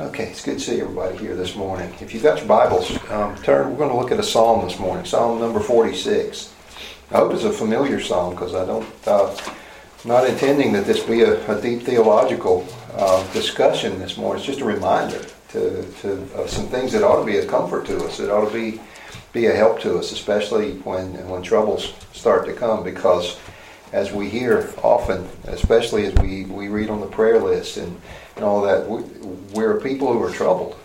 Okay, it's good to see everybody here this morning. If you've got your Bibles, um, turn. We're going to look at a psalm this morning, Psalm number 46. I hope it's a familiar psalm because I don't, uh, not intending that this be a, a deep theological uh, discussion this morning. It's just a reminder to, to some things that ought to be a comfort to us. It ought to be be a help to us, especially when when troubles start to come, because as we hear often, especially as we, we read on the prayer list and, and all that, we, we're people who are troubled.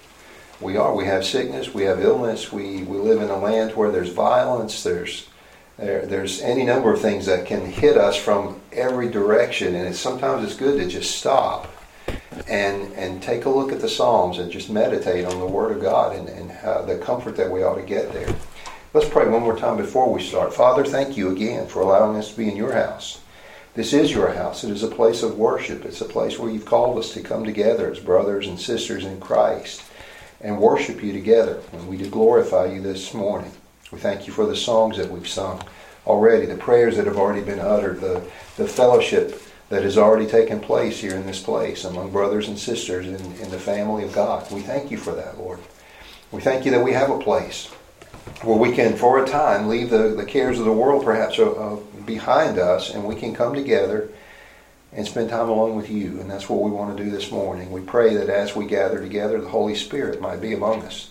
We are. We have sickness. We have illness. We, we live in a land where there's violence. There's there, there's any number of things that can hit us from every direction, and it's sometimes it's good to just stop and and take a look at the Psalms and just meditate on the Word of God and, and uh, the comfort that we ought to get there. Let's pray one more time before we start. Father, thank you again for allowing us to be in your house. This is your house. It is a place of worship. It's a place where you've called us to come together as brothers and sisters in Christ and worship you together. And we do glorify you this morning. We thank you for the songs that we've sung already, the prayers that have already been uttered, the, the fellowship that has already taken place here in this place among brothers and sisters in, in the family of God. We thank you for that, Lord. We thank you that we have a place where we can, for a time, leave the, the cares of the world perhaps uh, uh, behind us and we can come together and spend time alone with you. And that's what we want to do this morning. We pray that as we gather together, the Holy Spirit might be among us.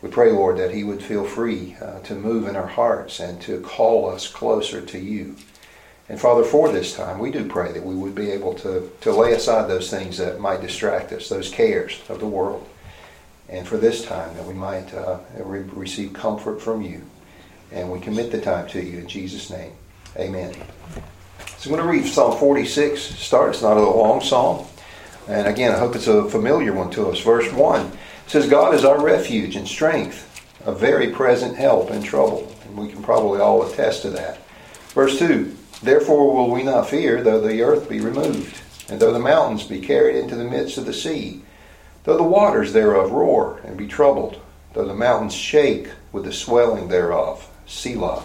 We pray, Lord, that He would feel free uh, to move in our hearts and to call us closer to you. And Father, for this time, we do pray that we would be able to, to lay aside those things that might distract us, those cares of the world and for this time that we might uh, re- receive comfort from you. And we commit the time to you in Jesus' name. Amen. So I'm going to read Psalm 46. Start. It's not a long psalm. And again, I hope it's a familiar one to us. Verse 1 says, God is our refuge and strength, a very present help in trouble. And we can probably all attest to that. Verse 2 Therefore will we not fear, though the earth be removed, and though the mountains be carried into the midst of the sea Though the waters thereof roar and be troubled, though the mountains shake with the swelling thereof. Selah.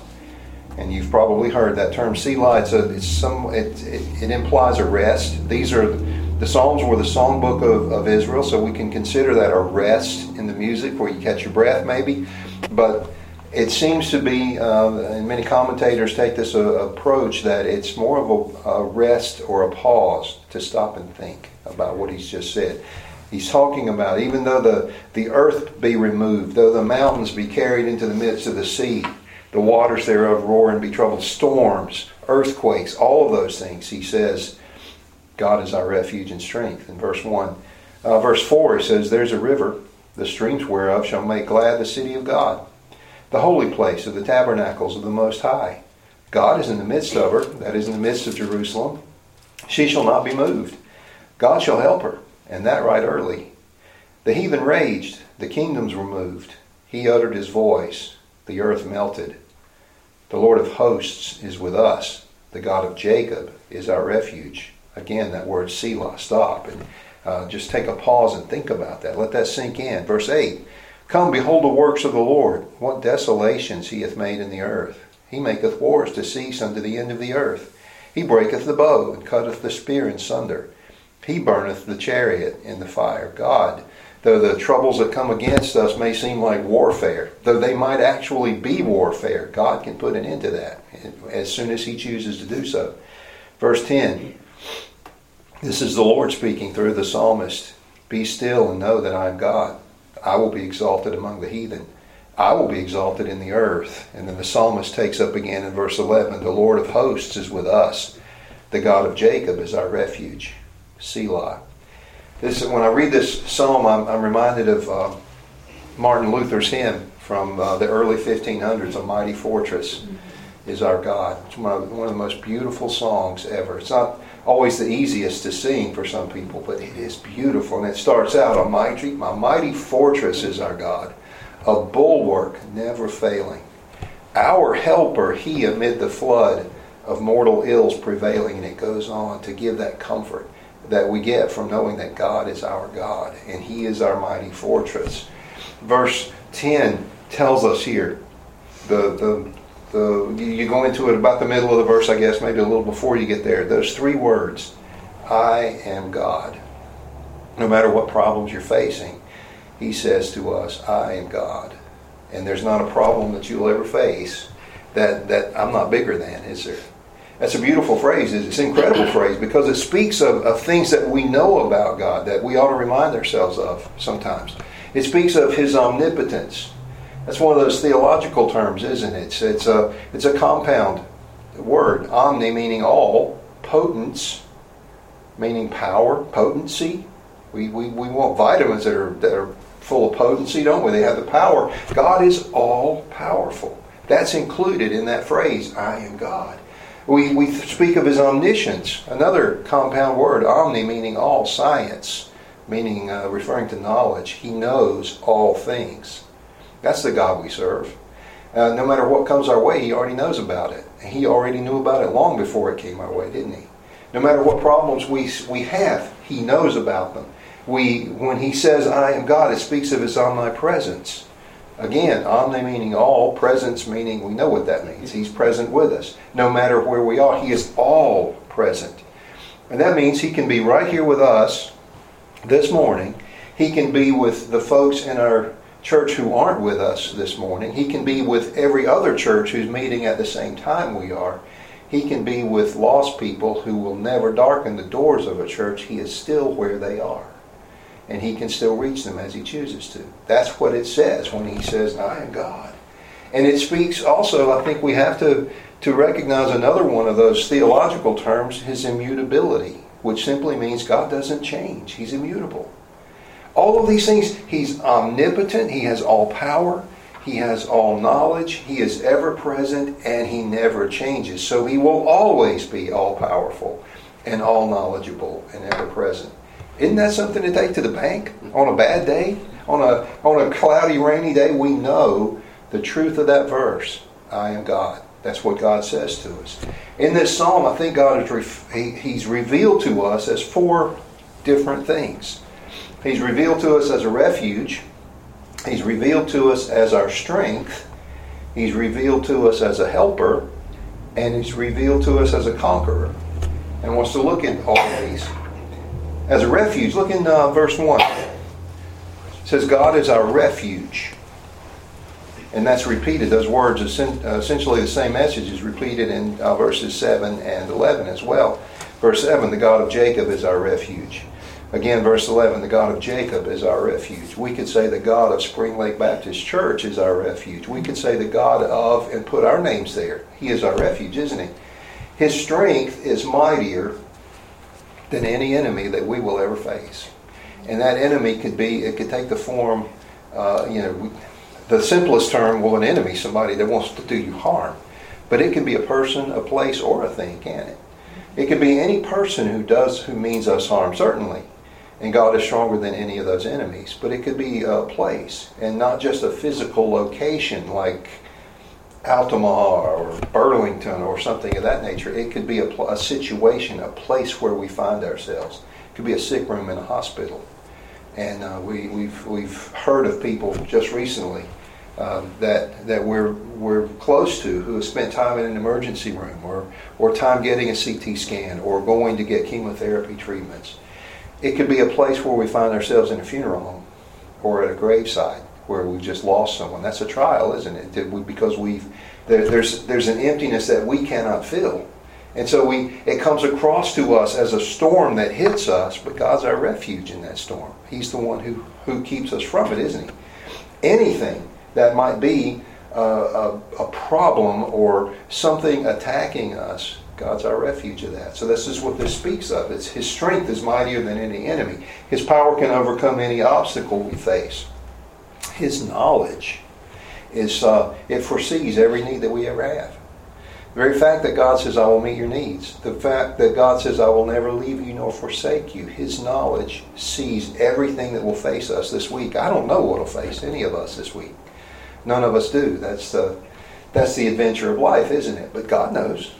And you've probably heard that term Selah. It's, a, it's some, it, it, it implies a rest. These are the Psalms were the songbook of, of Israel, so we can consider that a rest in the music where you catch your breath, maybe. But it seems to be, uh, and many commentators take this uh, approach, that it's more of a, a rest or a pause to stop and think about what he's just said. He's talking about even though the, the earth be removed, though the mountains be carried into the midst of the sea, the waters thereof roar and be troubled, storms, earthquakes, all of those things, he says, God is our refuge and strength. In verse 1. Uh, verse 4, he says, There's a river, the streams whereof shall make glad the city of God, the holy place of the tabernacles of the Most High. God is in the midst of her, that is in the midst of Jerusalem. She shall not be moved. God shall help her and that right early. The heathen raged, the kingdoms were moved. He uttered his voice, the earth melted. The Lord of hosts is with us. The God of Jacob is our refuge. Again, that word Selah, stop and uh, just take a pause and think about that. Let that sink in. Verse 8 Come, behold the works of the Lord, what desolations he hath made in the earth. He maketh wars to cease unto the end of the earth. He breaketh the bow and cutteth the spear in sunder. He burneth the chariot in the fire. God, though the troubles that come against us may seem like warfare, though they might actually be warfare, God can put an end to that as soon as He chooses to do so. Verse 10 This is the Lord speaking through the psalmist Be still and know that I am God. I will be exalted among the heathen. I will be exalted in the earth. And then the psalmist takes up again in verse 11 The Lord of hosts is with us. The God of Jacob is our refuge. Selah. This, when I read this psalm, I'm, I'm reminded of uh, Martin Luther's hymn from uh, the early 1500s, A Mighty Fortress is Our God. It's one of, one of the most beautiful songs ever. It's not always the easiest to sing for some people, but it is beautiful. And it starts out, A mighty, my mighty fortress is our God, a bulwark never failing. Our helper, he amid the flood of mortal ills prevailing. And it goes on to give that comfort that we get from knowing that God is our God and He is our mighty fortress. Verse 10 tells us here, the, the, the, you go into it about the middle of the verse, I guess, maybe a little before you get there. Those three words I am God. no matter what problems you're facing, He says to us, I am God. And there's not a problem that you'll ever face that, that I'm not bigger than, is there? That's a beautiful phrase. It's an incredible phrase because it speaks of, of things that we know about God that we ought to remind ourselves of sometimes. It speaks of His omnipotence. That's one of those theological terms, isn't it? It's, it's, a, it's a compound word. Omni meaning all, potence meaning power, potency. We, we, we want vitamins that are, that are full of potency, don't we? They have the power. God is all powerful. That's included in that phrase, I am God. We, we speak of his omniscience, another compound word, omni meaning all, science, meaning uh, referring to knowledge. He knows all things. That's the God we serve. Uh, no matter what comes our way, he already knows about it. He already knew about it long before it came our way, didn't he? No matter what problems we, we have, he knows about them. We, when he says, I am God, it speaks of his omnipresence. Again, omni meaning all, presence meaning we know what that means. He's present with us. No matter where we are, He is all present. And that means He can be right here with us this morning. He can be with the folks in our church who aren't with us this morning. He can be with every other church who's meeting at the same time we are. He can be with lost people who will never darken the doors of a church. He is still where they are and he can still reach them as he chooses to. That's what it says when he says, I am God. And it speaks also, I think we have to, to recognize another one of those theological terms, his immutability, which simply means God doesn't change. He's immutable. All of these things, he's omnipotent, he has all power, he has all knowledge, he is ever present, and he never changes. So he will always be all powerful and all knowledgeable and ever present. Isn't that something to take to the bank on a bad day? On a, on a cloudy, rainy day, we know the truth of that verse. I am God. That's what God says to us. In this psalm, I think God re- he, He's revealed to us as four different things. He's revealed to us as a refuge. He's revealed to us as our strength. He's revealed to us as a helper. And He's revealed to us as a conqueror. And wants to look at all these as a refuge. Look in uh, verse 1. It says, God is our refuge. And that's repeated. Those words, essentially the same message, is repeated in uh, verses 7 and 11 as well. Verse 7, the God of Jacob is our refuge. Again, verse 11, the God of Jacob is our refuge. We could say the God of Spring Lake Baptist Church is our refuge. We could say the God of, and put our names there. He is our refuge, isn't he? His strength is mightier than any enemy that we will ever face. And that enemy could be, it could take the form, uh, you know, the simplest term, well, an enemy, somebody that wants to do you harm. But it can be a person, a place, or a thing, can it? It can be any person who does, who means us harm, certainly. And God is stronger than any of those enemies. But it could be a place, and not just a physical location like Altamaha or Burlington or something of that nature. It could be a, a, situation, a place where we find ourselves. It could be a sick room in a hospital. And uh, we, we've, we've heard of people just recently um, that, that we're, we're close to who have spent time in an emergency room or, or time getting a CT scan or going to get chemotherapy treatments. It could be a place where we find ourselves in a funeral home or at a graveside where we've just lost someone. That's a trial, isn't it? Because we've there, there's there's an emptiness that we cannot fill, and so we it comes across to us as a storm that hits us. But God's our refuge in that storm. He's the one who who keeps us from it, isn't He? Anything that might be a, a, a problem or something attacking us, God's our refuge of that. So this is what this speaks of. It's His strength is mightier than any enemy. His power can overcome any obstacle we face. His knowledge is uh, it foresees every need that we ever have. The very fact that God says, I will meet your needs, the fact that God says, I will never leave you nor forsake you, His knowledge sees everything that will face us this week. I don't know what will face any of us this week. None of us do. That's the, that's the adventure of life, isn't it? But God knows.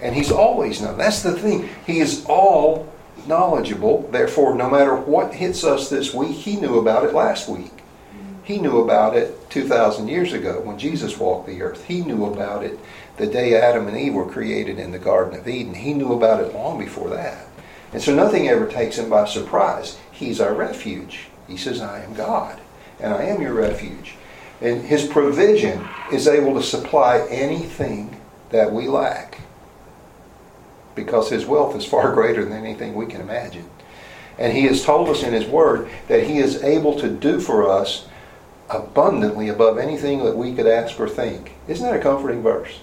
And He's always known. That's the thing. He is all knowledgeable. Therefore, no matter what hits us this week, He knew about it last week. He knew about it 2,000 years ago when Jesus walked the earth. He knew about it the day Adam and Eve were created in the Garden of Eden. He knew about it long before that. And so nothing ever takes him by surprise. He's our refuge. He says, I am God, and I am your refuge. And His provision is able to supply anything that we lack because His wealth is far greater than anything we can imagine. And He has told us in His Word that He is able to do for us abundantly above anything that we could ask or think. Isn't that a comforting verse?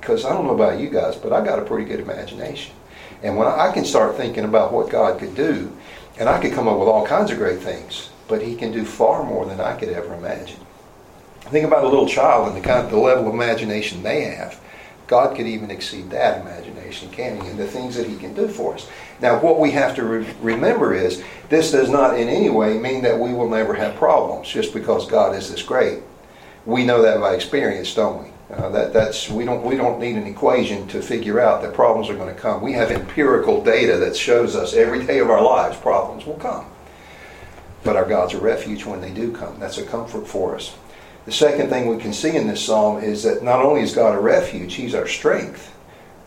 Because I don't know about you guys, but I got a pretty good imagination. And when I can start thinking about what God could do, and I could come up with all kinds of great things, but He can do far more than I could ever imagine. Think about a little child and the kind of the level of imagination they have. God could even exceed that imagination, can He? And the things that He can do for us. Now, what we have to re- remember is this does not in any way mean that we will never have problems just because God is this great. We know that by experience, don't we? Uh, that, that's we don't we don't need an equation to figure out that problems are going to come. We have empirical data that shows us every day of our lives problems will come. But our God's a refuge when they do come. That's a comfort for us. The second thing we can see in this psalm is that not only is God a refuge, He's our strength.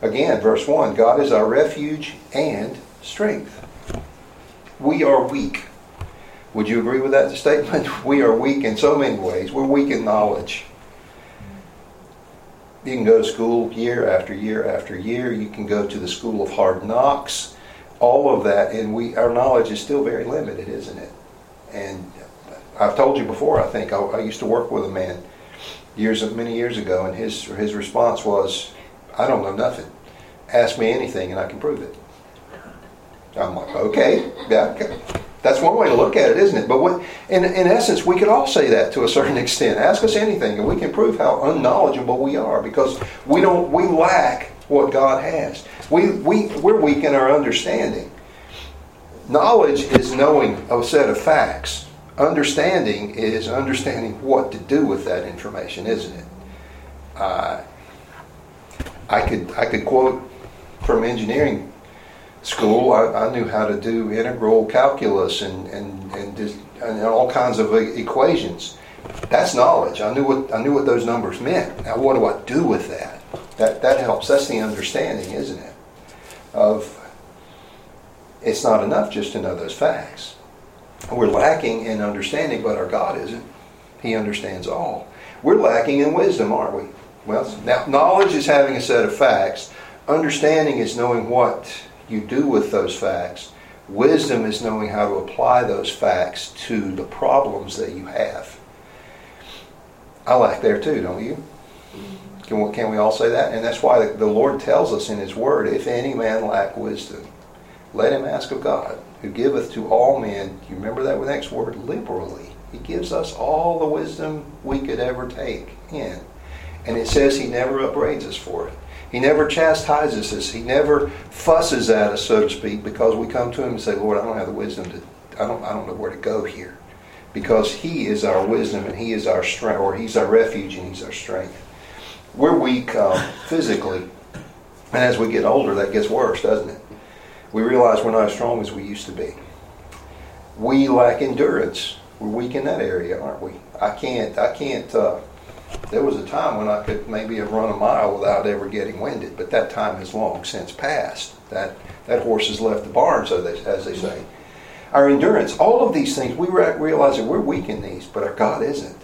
Again, verse 1 God is our refuge and strength. We are weak. Would you agree with that statement? We are weak in so many ways. We're weak in knowledge. You can go to school year after year after year. You can go to the school of hard knocks. All of that, and we our knowledge is still very limited, isn't it? And I've told you before. I think I, I used to work with a man years many years ago, and his his response was, "I don't know nothing. Ask me anything, and I can prove it." I'm like, okay, yeah. That's one way to look at it, isn't it? But what, in, in essence, we could all say that to a certain extent. Ask us anything, and we can prove how unknowledgeable we are because we don't we lack what God has. We we we're weak in our understanding. Knowledge is knowing a set of facts. Understanding is understanding what to do with that information, isn't it? Uh, I could I could quote from engineering school, I, I, knew how to do integral calculus and and and, just, and all kinds of equations. That's knowledge. I knew what I knew what those numbers meant. Now, what do I do with that? That that helps. That's the understanding, isn't it? Of it's not enough just to know those facts. We're lacking in understanding, but our God isn't. He understands all. We're lacking in wisdom, aren't we? Well, now knowledge is having a set of facts. Understanding is knowing what you do with those facts. Wisdom is knowing how to apply those facts to the problems that you have. I lack there too, don't you? Mm-hmm. Can we, can we all say that? And that's why the Lord tells us in His Word if any man lack wisdom, let him ask of God, who giveth to all men. You remember that next word? Liberally. He gives us all the wisdom we could ever take in. And it says He never upbraids us for it. He never chastises us. He never fusses at us, so to speak, because we come to him and say, Lord, I don't have the wisdom to, I don't, I don't know where to go here. Because he is our wisdom and he is our strength, or he's our refuge and he's our strength. We're weak um, physically, and as we get older, that gets worse, doesn't it? We realize we're not as strong as we used to be. We lack endurance. We're weak in that area, aren't we? I can't, I can't, uh, there was a time when I could maybe have run a mile without ever getting winded, but that time has long since passed. That that horse has left the barn, so they, as they say. Our endurance, all of these things, we realize that we're weak in these, but our God isn't.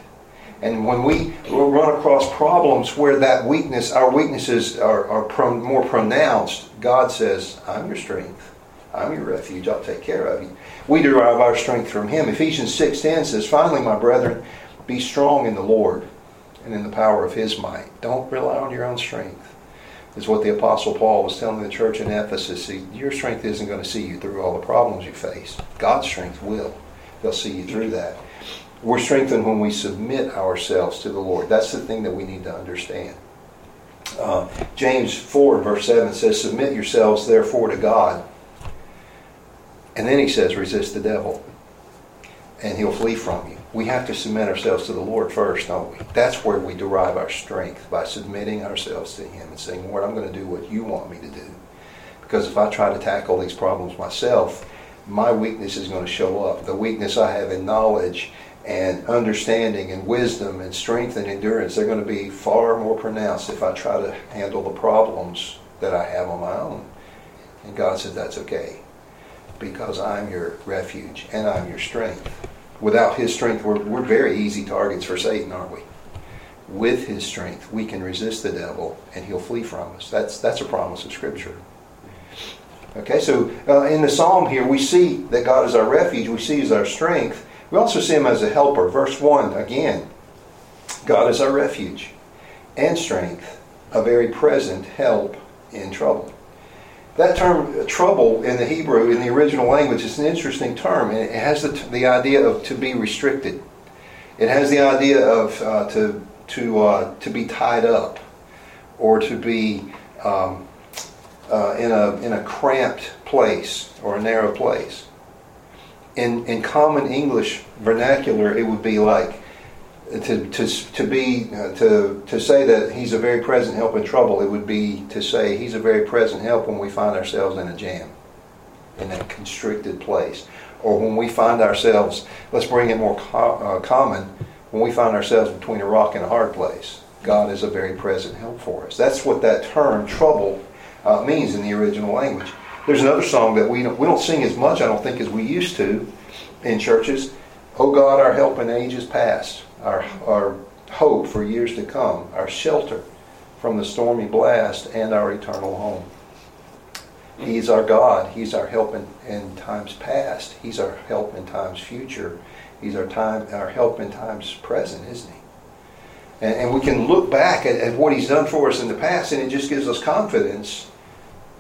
And when we run across problems where that weakness, our weaknesses are, are pro, more pronounced, God says, I'm your strength. I'm your refuge. I'll take care of you. We derive our strength from Him. Ephesians 6.10 says, Finally, my brethren, be strong in the Lord and in the power of his might. Don't rely on your own strength. Is what the Apostle Paul was telling the church in Ephesus. See, your strength isn't going to see you through all the problems you face. God's strength will. He'll see you through that. We're strengthened when we submit ourselves to the Lord. That's the thing that we need to understand. Uh, James 4, verse 7 says, Submit yourselves therefore to God. And then he says, Resist the devil, and he'll flee from you we have to submit ourselves to the Lord first, don't we? That's where we derive our strength by submitting ourselves to Him and saying, Lord, I'm going to do what you want me to do. Because if I try to tackle these problems myself, my weakness is going to show up. The weakness I have in knowledge and understanding and wisdom and strength and endurance, they're going to be far more pronounced if I try to handle the problems that I have on my own. And God said, that's okay because I'm your refuge and I'm your strength. Without his strength, we're, we're very easy targets for Satan, aren't we? With his strength, we can resist the devil and he'll flee from us. That's, that's a promise of Scripture. Okay, so uh, in the psalm here, we see that God is our refuge, we see as our strength. We also see him as a helper. Verse 1 again God is our refuge and strength, a very present help in trouble. That term uh, trouble in the Hebrew, in the original language, is an interesting term. It has the, the idea of to be restricted. It has the idea of uh, to, to, uh, to be tied up or to be um, uh, in, a, in a cramped place or a narrow place. In, in common English vernacular, it would be like to, to, to be uh, to, to say that he's a very present help in trouble it would be to say he's a very present help when we find ourselves in a jam in a constricted place or when we find ourselves let's bring it more co- uh, common when we find ourselves between a rock and a hard place god is a very present help for us that's what that term trouble uh, means in the original language. There's another song that we don't, we don't sing as much, I don't think, as we used to in churches. Oh God, our help in ages past, our, our hope for years to come, our shelter from the stormy blast, and our eternal home. He's our God. He's our help in, in times past. He's our help in times future. He's our time, our help in times present, isn't he? And, and we can look back at, at what he's done for us in the past, and it just gives us confidence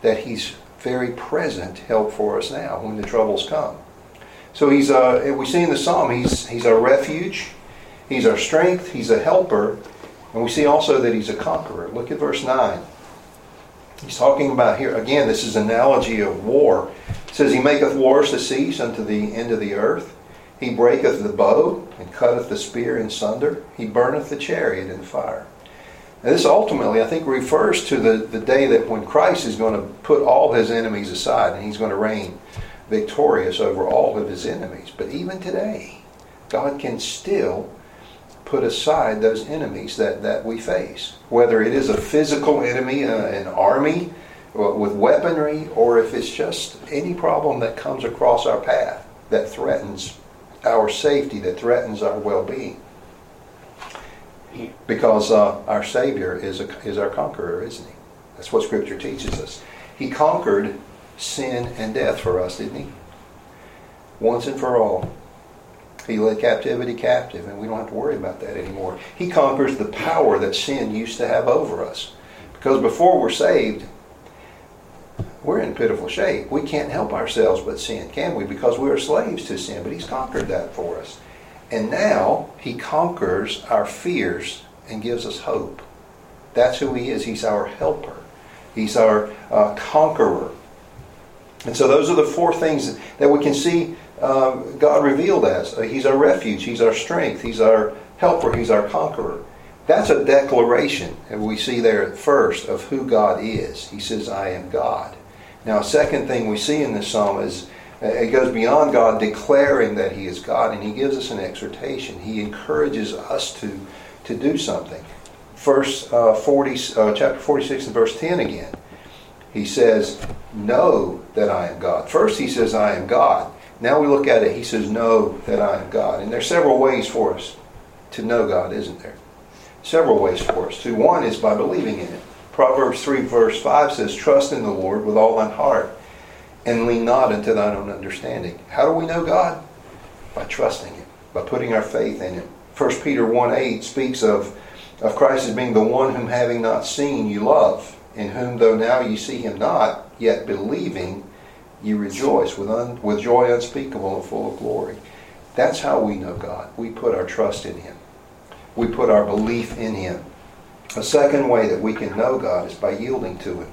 that He's very present help for us now when the troubles come. So He's uh, we see in the Psalm He's He's our refuge, He's our strength, He's a helper, and we see also that He's a conqueror. Look at verse nine. He's talking about here again. This is analogy of war. It says, "He maketh wars to cease unto the end of the earth." He breaketh the bow and cutteth the spear in sunder. He burneth the chariot in fire. Now, this ultimately, I think, refers to the, the day that when Christ is going to put all his enemies aside and he's going to reign victorious over all of his enemies. But even today, God can still put aside those enemies that, that we face. Whether it is a physical enemy, uh, an army with weaponry, or if it's just any problem that comes across our path that threatens our safety, that threatens our well being because uh, our Savior is, a, is our conqueror, isn't he? That's what Scripture teaches us. He conquered sin and death for us, didn't he? Once and for all. He led captivity captive, and we don't have to worry about that anymore. He conquers the power that sin used to have over us. Because before we're saved, we're in pitiful shape. We can't help ourselves but sin, can we? Because we are slaves to sin, but He's conquered that for us. And now he conquers our fears and gives us hope. That's who he is. He's our helper, he's our uh, conqueror. And so those are the four things that we can see uh, God revealed as. Uh, he's our refuge, He's our strength, He's our helper, He's our conqueror. That's a declaration, and we see there at first, of who God is. He says, I am God. Now, second thing we see in this psalm is it goes beyond God declaring that He is God, and He gives us an exhortation. He encourages us to, to do something. Verse uh, 40, uh, chapter 46 and verse 10 again. He says, Know that I am God. First, He says, I am God. Now we look at it, He says, Know that I am God. And there's several ways for us to know God, isn't there? Several ways for us to. One is by believing in it. Proverbs 3, verse 5 says, Trust in the Lord with all thine heart and lean not unto thine own understanding. How do we know God? By trusting Him, by putting our faith in Him. 1 Peter 1 8 speaks of, of Christ as being the one whom having not seen you love, in whom though now you see Him not, yet believing you rejoice with, un, with joy unspeakable and full of glory. That's how we know God. We put our trust in Him. We put our belief in Him. A second way that we can know God is by yielding to Him.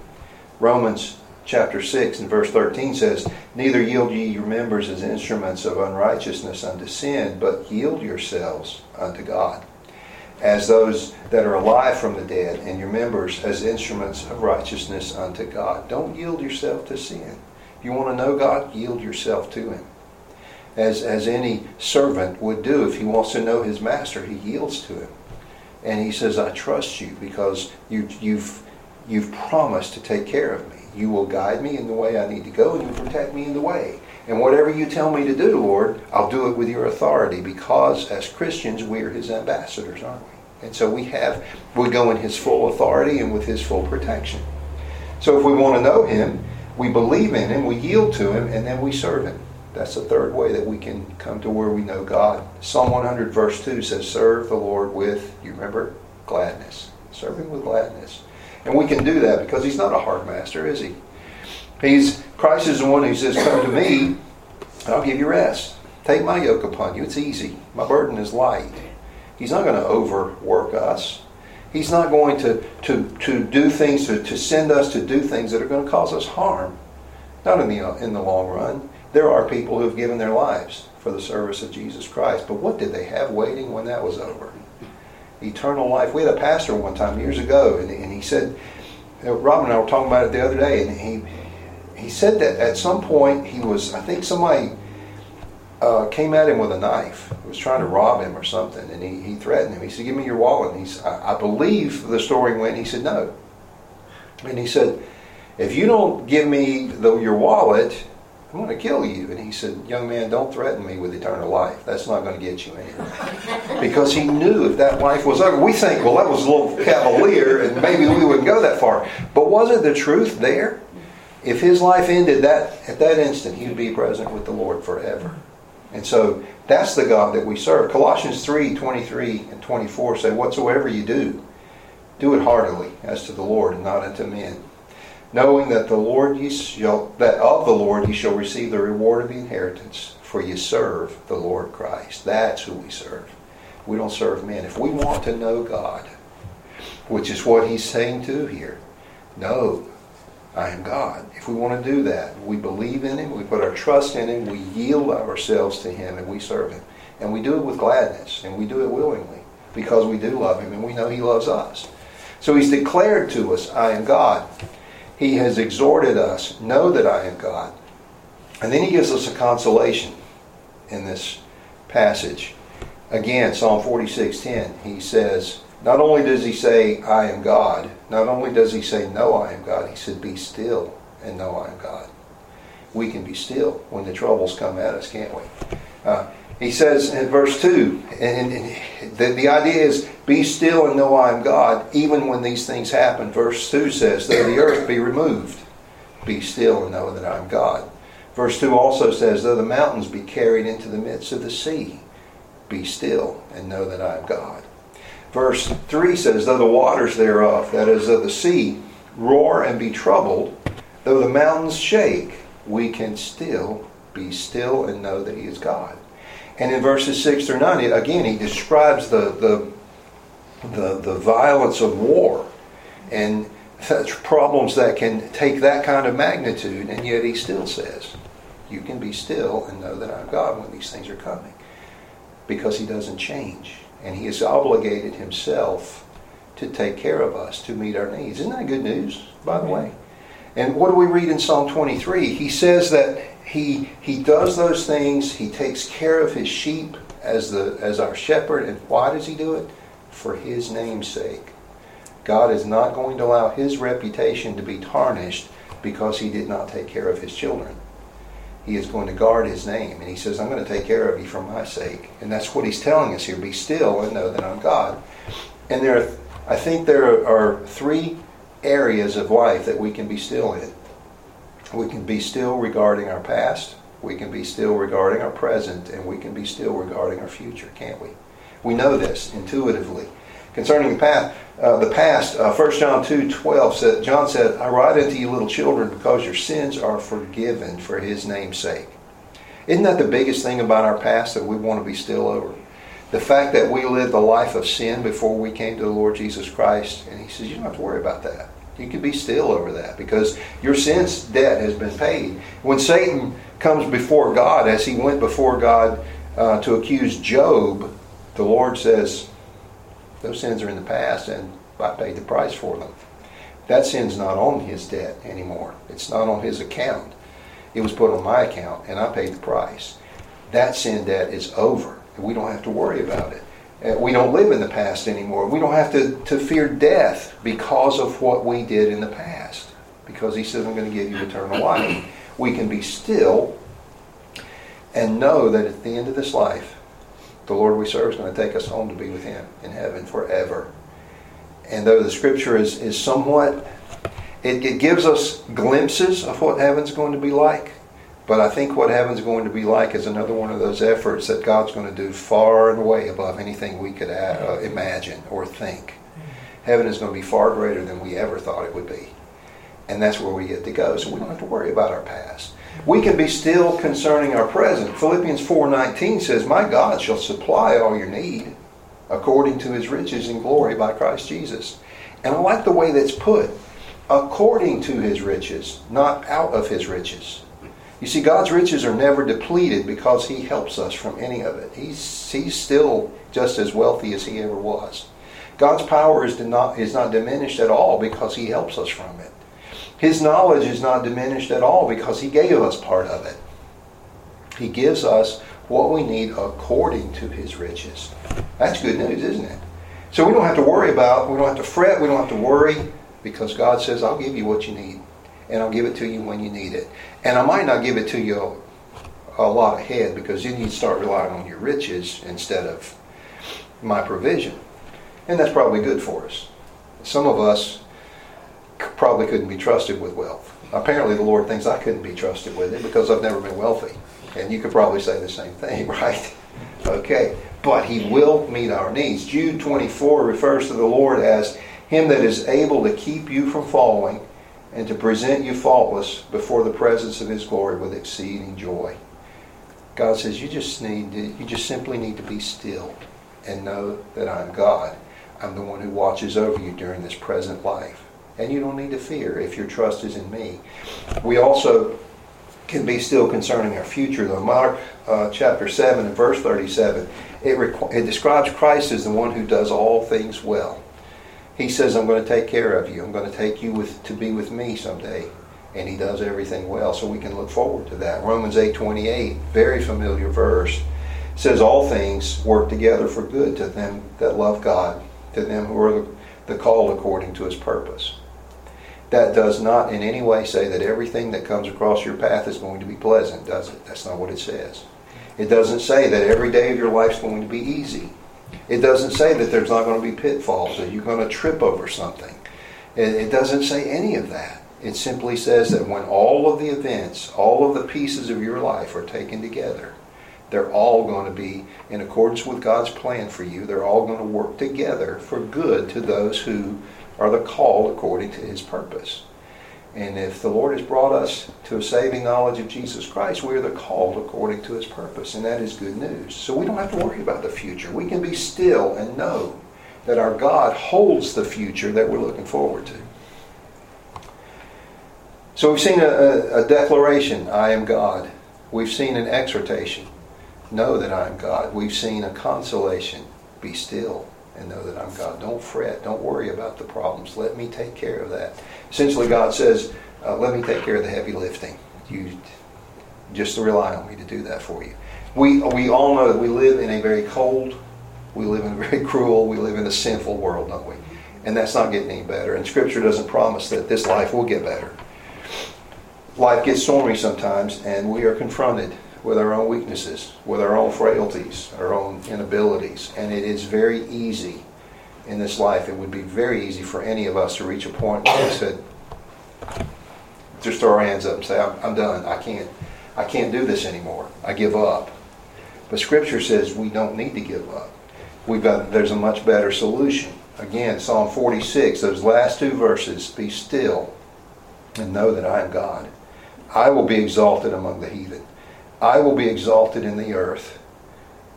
Romans chapter 6 and verse 13 says, Neither yield ye your members as instruments of unrighteousness unto sin, but yield yourselves unto God, as those that are alive from the dead, and your members as instruments of righteousness unto God. Don't yield yourself to sin. If you want to know God, yield yourself to Him. As, as any servant would do if he wants to know his master, he yields to him. And he says, I trust you because you, you've, you've promised to take care of me. You will guide me in the way I need to go, and you protect me in the way. And whatever you tell me to do, Lord, I'll do it with your authority because as Christians, we are his ambassadors, aren't we? And so we have, we go in his full authority and with his full protection. So if we want to know him, we believe in him, we yield to him, and then we serve him. That's the third way that we can come to where we know God. Psalm 100, verse 2 says, Serve the Lord with, you remember, gladness. Serve him with gladness. And we can do that because he's not a hard master, is he? He's Christ is the one who says, Come to me, and I'll give you rest. Take my yoke upon you. It's easy. My burden is light. He's not going to overwork us. He's not going to, to, to do things, to, to send us to do things that are going to cause us harm. Not in the, uh, in the long run. There are people who have given their lives for the service of Jesus Christ. But what did they have waiting when that was over? Eternal life. We had a pastor one time years ago, and, and he said, uh, Robin and I were talking about it the other day, and he, he said that at some point he was, I think somebody uh, came at him with a knife, was trying to rob him or something, and he, he threatened him. He said, Give me your wallet. And he, I, I believe the story went, he said, No. And he said, If you don't give me the, your wallet, I'm going to kill you. And he said, Young man, don't threaten me with eternal life. That's not going to get you anywhere. because he knew if that life was over. We think, well, that was a little cavalier, and maybe we wouldn't go that far. But wasn't the truth there? if his life ended that at that instant, he would be present with the Lord forever. And so that's the God that we serve. Colossians 3 23 and 24 say, Whatsoever you do, do it heartily as to the Lord and not unto men. Knowing that the Lord ye shall that of the Lord ye shall receive the reward of the inheritance, for ye serve the Lord Christ. That's who we serve. We don't serve men. If we want to know God, which is what he's saying to here, know I am God. If we want to do that, we believe in Him, we put our trust in Him, we yield ourselves to Him, and we serve Him. And we do it with gladness, and we do it willingly because we do love Him and we know He loves us. So He's declared to us, I am God. He has exhorted us, know that I am God. And then He gives us a consolation in this passage. Again, Psalm 46:10, He says, not only does he say, I am God, not only does he say, No, I am God, he said, Be still and know I am God. We can be still when the troubles come at us, can't we? Uh, he says in verse 2, and, and the, the idea is, Be still and know I am God, even when these things happen. Verse 2 says, Though the earth be removed, be still and know that I am God. Verse 2 also says, Though the mountains be carried into the midst of the sea, be still and know that I am God. Verse 3 says, Though the waters thereof, that is, of the sea, roar and be troubled, though the mountains shake, we can still be still and know that He is God. And in verses 6 through 9, again, he describes the, the, the, the violence of war and such problems that can take that kind of magnitude, and yet he still says, You can be still and know that I'm God when these things are coming. Because he doesn't change and he has obligated himself to take care of us, to meet our needs. Isn't that good news, by the way? And what do we read in Psalm 23? He says that he, he does those things, he takes care of his sheep as, the, as our shepherd. And why does he do it? For his name's sake. God is not going to allow his reputation to be tarnished because he did not take care of his children he is going to guard his name. And he says, I'm going to take care of you for my sake. And that's what he's telling us here. Be still and know that I'm God. And there are, I think there are three areas of life that we can be still in. We can be still regarding our past, we can be still regarding our present, and we can be still regarding our future, can't we? We know this intuitively. Concerning the past, uh, the past, uh, 1 John 2 12 said, John said, I write unto you little children because your sins are forgiven for his name's sake. Isn't that the biggest thing about our past that we want to be still over? The fact that we lived a life of sin before we came to the Lord Jesus Christ. And he says, You don't have to worry about that. You can be still over that because your sin's debt has been paid. When Satan comes before God, as he went before God uh, to accuse Job, the Lord says, those sins are in the past, and I paid the price for them. That sin's not on his debt anymore. It's not on his account. It was put on my account, and I paid the price. That sin debt is over, we don't have to worry about it. Uh, we don't live in the past anymore. We don't have to, to fear death because of what we did in the past. Because he says, I'm going to give you eternal life. We can be still and know that at the end of this life, the Lord we serve is going to take us home to be with Him in heaven forever. And though the Scripture is, is somewhat, it, it gives us glimpses of what heaven's going to be like. But I think what heaven's going to be like is another one of those efforts that God's going to do far and away above anything we could uh, imagine or think. Heaven is going to be far greater than we ever thought it would be. And that's where we get to go. So we don't have to worry about our past. We can be still concerning our present. Philippians 4:19 says, "My God shall supply all your need according to his riches in glory by Christ Jesus." And I like the way that's put. According to his riches, not out of his riches. You see, God's riches are never depleted because He helps us from any of it. He's, he's still just as wealthy as He ever was. God's power is not, is not diminished at all because He helps us from it. His knowledge is not diminished at all because He gave us part of it. He gives us what we need according to His riches. That's good news, isn't it? So we don't have to worry about, we don't have to fret, we don't have to worry because God says, I'll give you what you need and I'll give it to you when you need it. And I might not give it to you a, lot ahead because then you start relying on your riches instead of my provision. And that's probably good for us. Some of us probably couldn't be trusted with wealth. Apparently, the Lord thinks I couldn't be trusted with it because I've never been wealthy. And you could probably say the same thing, right? Okay. But He will meet our needs. Jude 24 refers to the Lord as Him that is able to keep you from falling and to present you faultless before the presence of his glory with exceeding joy. God says you just need to, you just simply need to be still and know that I'm God. I'm the one who watches over you during this present life. And you don't need to fear if your trust is in me. We also can be still concerning our future, though. Mark uh, chapter 7 and verse 37, it, requ- it describes Christ as the one who does all things well. He says, I'm going to take care of you. I'm going to take you with, to be with me someday. And he does everything well, so we can look forward to that. Romans 8.28, very familiar verse, says, All things work together for good to them that love God, to them who are the called according to his purpose. That does not in any way say that everything that comes across your path is going to be pleasant, does it? That's not what it says. It doesn't say that every day of your life is going to be easy. It doesn't say that there's not going to be pitfalls, that you're going to trip over something. It, doesn't say any of that. It simply says that when all of the events, all of the pieces of your life are taken together, they're all going to be in accordance with God's plan for you. They're all going to work together for good to those who are the called according to his purpose. And if the Lord has brought us to a saving knowledge of Jesus Christ, we are the called according to his purpose. And that is good news. So we don't have to worry about the future. We can be still and know that our God holds the future that we're looking forward to. So we've seen a, a, a declaration, I am God. We've seen an exhortation, know that I am God. We've seen a consolation, be still and know that I'm God. Don't fret. Don't worry about the problems. Let me take care of that. Essentially, God says, uh, let me take care of the heavy lifting. You just rely on me to do that for you. We, we all know that we live in a very cold, we live in a very cruel, we live in a sinful world, don't we? And that's not getting any better. And Scripture doesn't promise that this life will get better. Life gets stormy sometimes, and we are confronted with our own weaknesses, with our own frailties, our own inabilities. And it is very easy in this life, it would be very easy for any of us to reach a point where we said, just throw our hands up and say, I'm, I'm done. I can't, I can't do this anymore. I give up. But Scripture says we don't need to give up. We've got, there's a much better solution. Again, Psalm 46, those last two verses, be still and know that I am God. I will be exalted among the heathen. I will be exalted in the earth.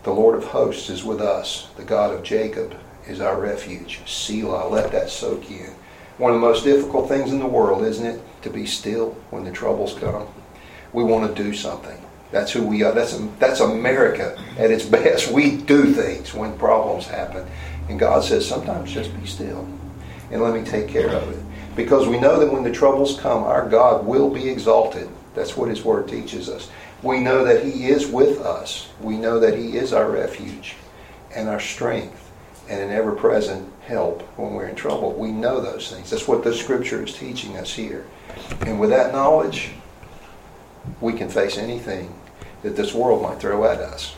The Lord of hosts is with us. The God of Jacob is our refuge. Selah, let that soak in. One of the most difficult things in the world, isn't it? To be still when the troubles come. We want to do something. That's who we are. That's, that's America at its best. We do things when problems happen. And God says, sometimes just be still and let me take care of it. Because we know that when the troubles come, our God will be exalted. That's what His Word teaches us. We know that He is with us. We know that He is our refuge and our strength and an ever present help when we're in trouble. We know those things. That's what the Scripture is teaching us here. And with that knowledge, we can face anything that this world might throw at us.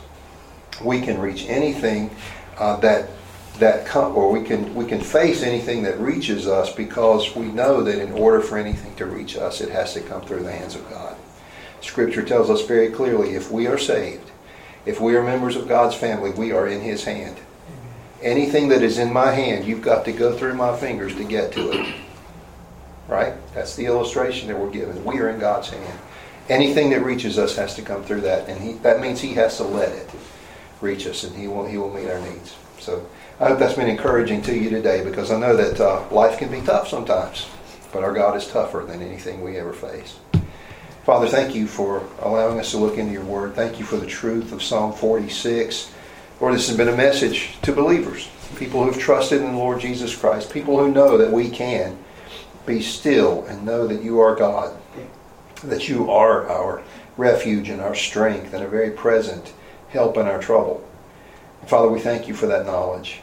We can reach anything uh, that that come, or we can we can face anything that reaches us because we know that in order for anything to reach us, it has to come through the hands of God. Scripture tells us very clearly: if we are saved, if we are members of God's family, we are in His hand. Anything that is in my hand, you've got to go through my fingers to get to it. Right? That's the illustration that we're given. We are in God's hand. Anything that reaches us has to come through that, and he, that means He has to let it reach us, and He will He will meet our needs. So I hope that's been encouraging to you today, because I know that uh, life can be tough sometimes, but our God is tougher than anything we ever face. Father, thank you for allowing us to look into your Word. Thank you for the truth of Psalm 46. Lord, this has been a message to believers, people who've trusted in the Lord Jesus Christ, people who know that we can be still and know that you are God, that you are our refuge and our strength and a very present help in our trouble. Father, we thank you for that knowledge.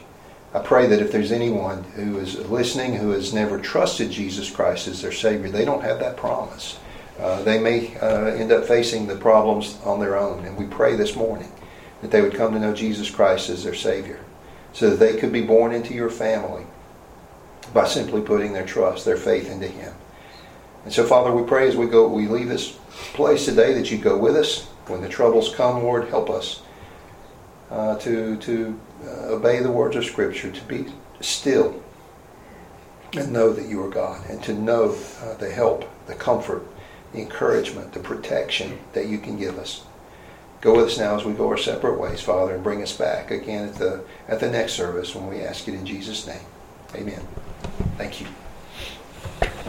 I pray that if there's anyone who is listening who has never trusted Jesus Christ as their Savior, they don't have that promise. Uh, they may uh, end up facing the problems on their own. And we pray this morning that they would come to know Jesus Christ as their Savior so that they could be born into your family by simply putting their trust, their faith into Him. And so, Father, we pray as we go, we leave this place today that you go with us. When the troubles come, Lord, help us uh, to, to uh, obey the words of Scripture, to be still and know that you are God, and to know uh, the help, the comfort, the encouragement, the protection that you can give us. Go with us now as we go our separate ways, Father, and bring us back again at the at the next service when we ask it in Jesus' name. Amen. Thank you.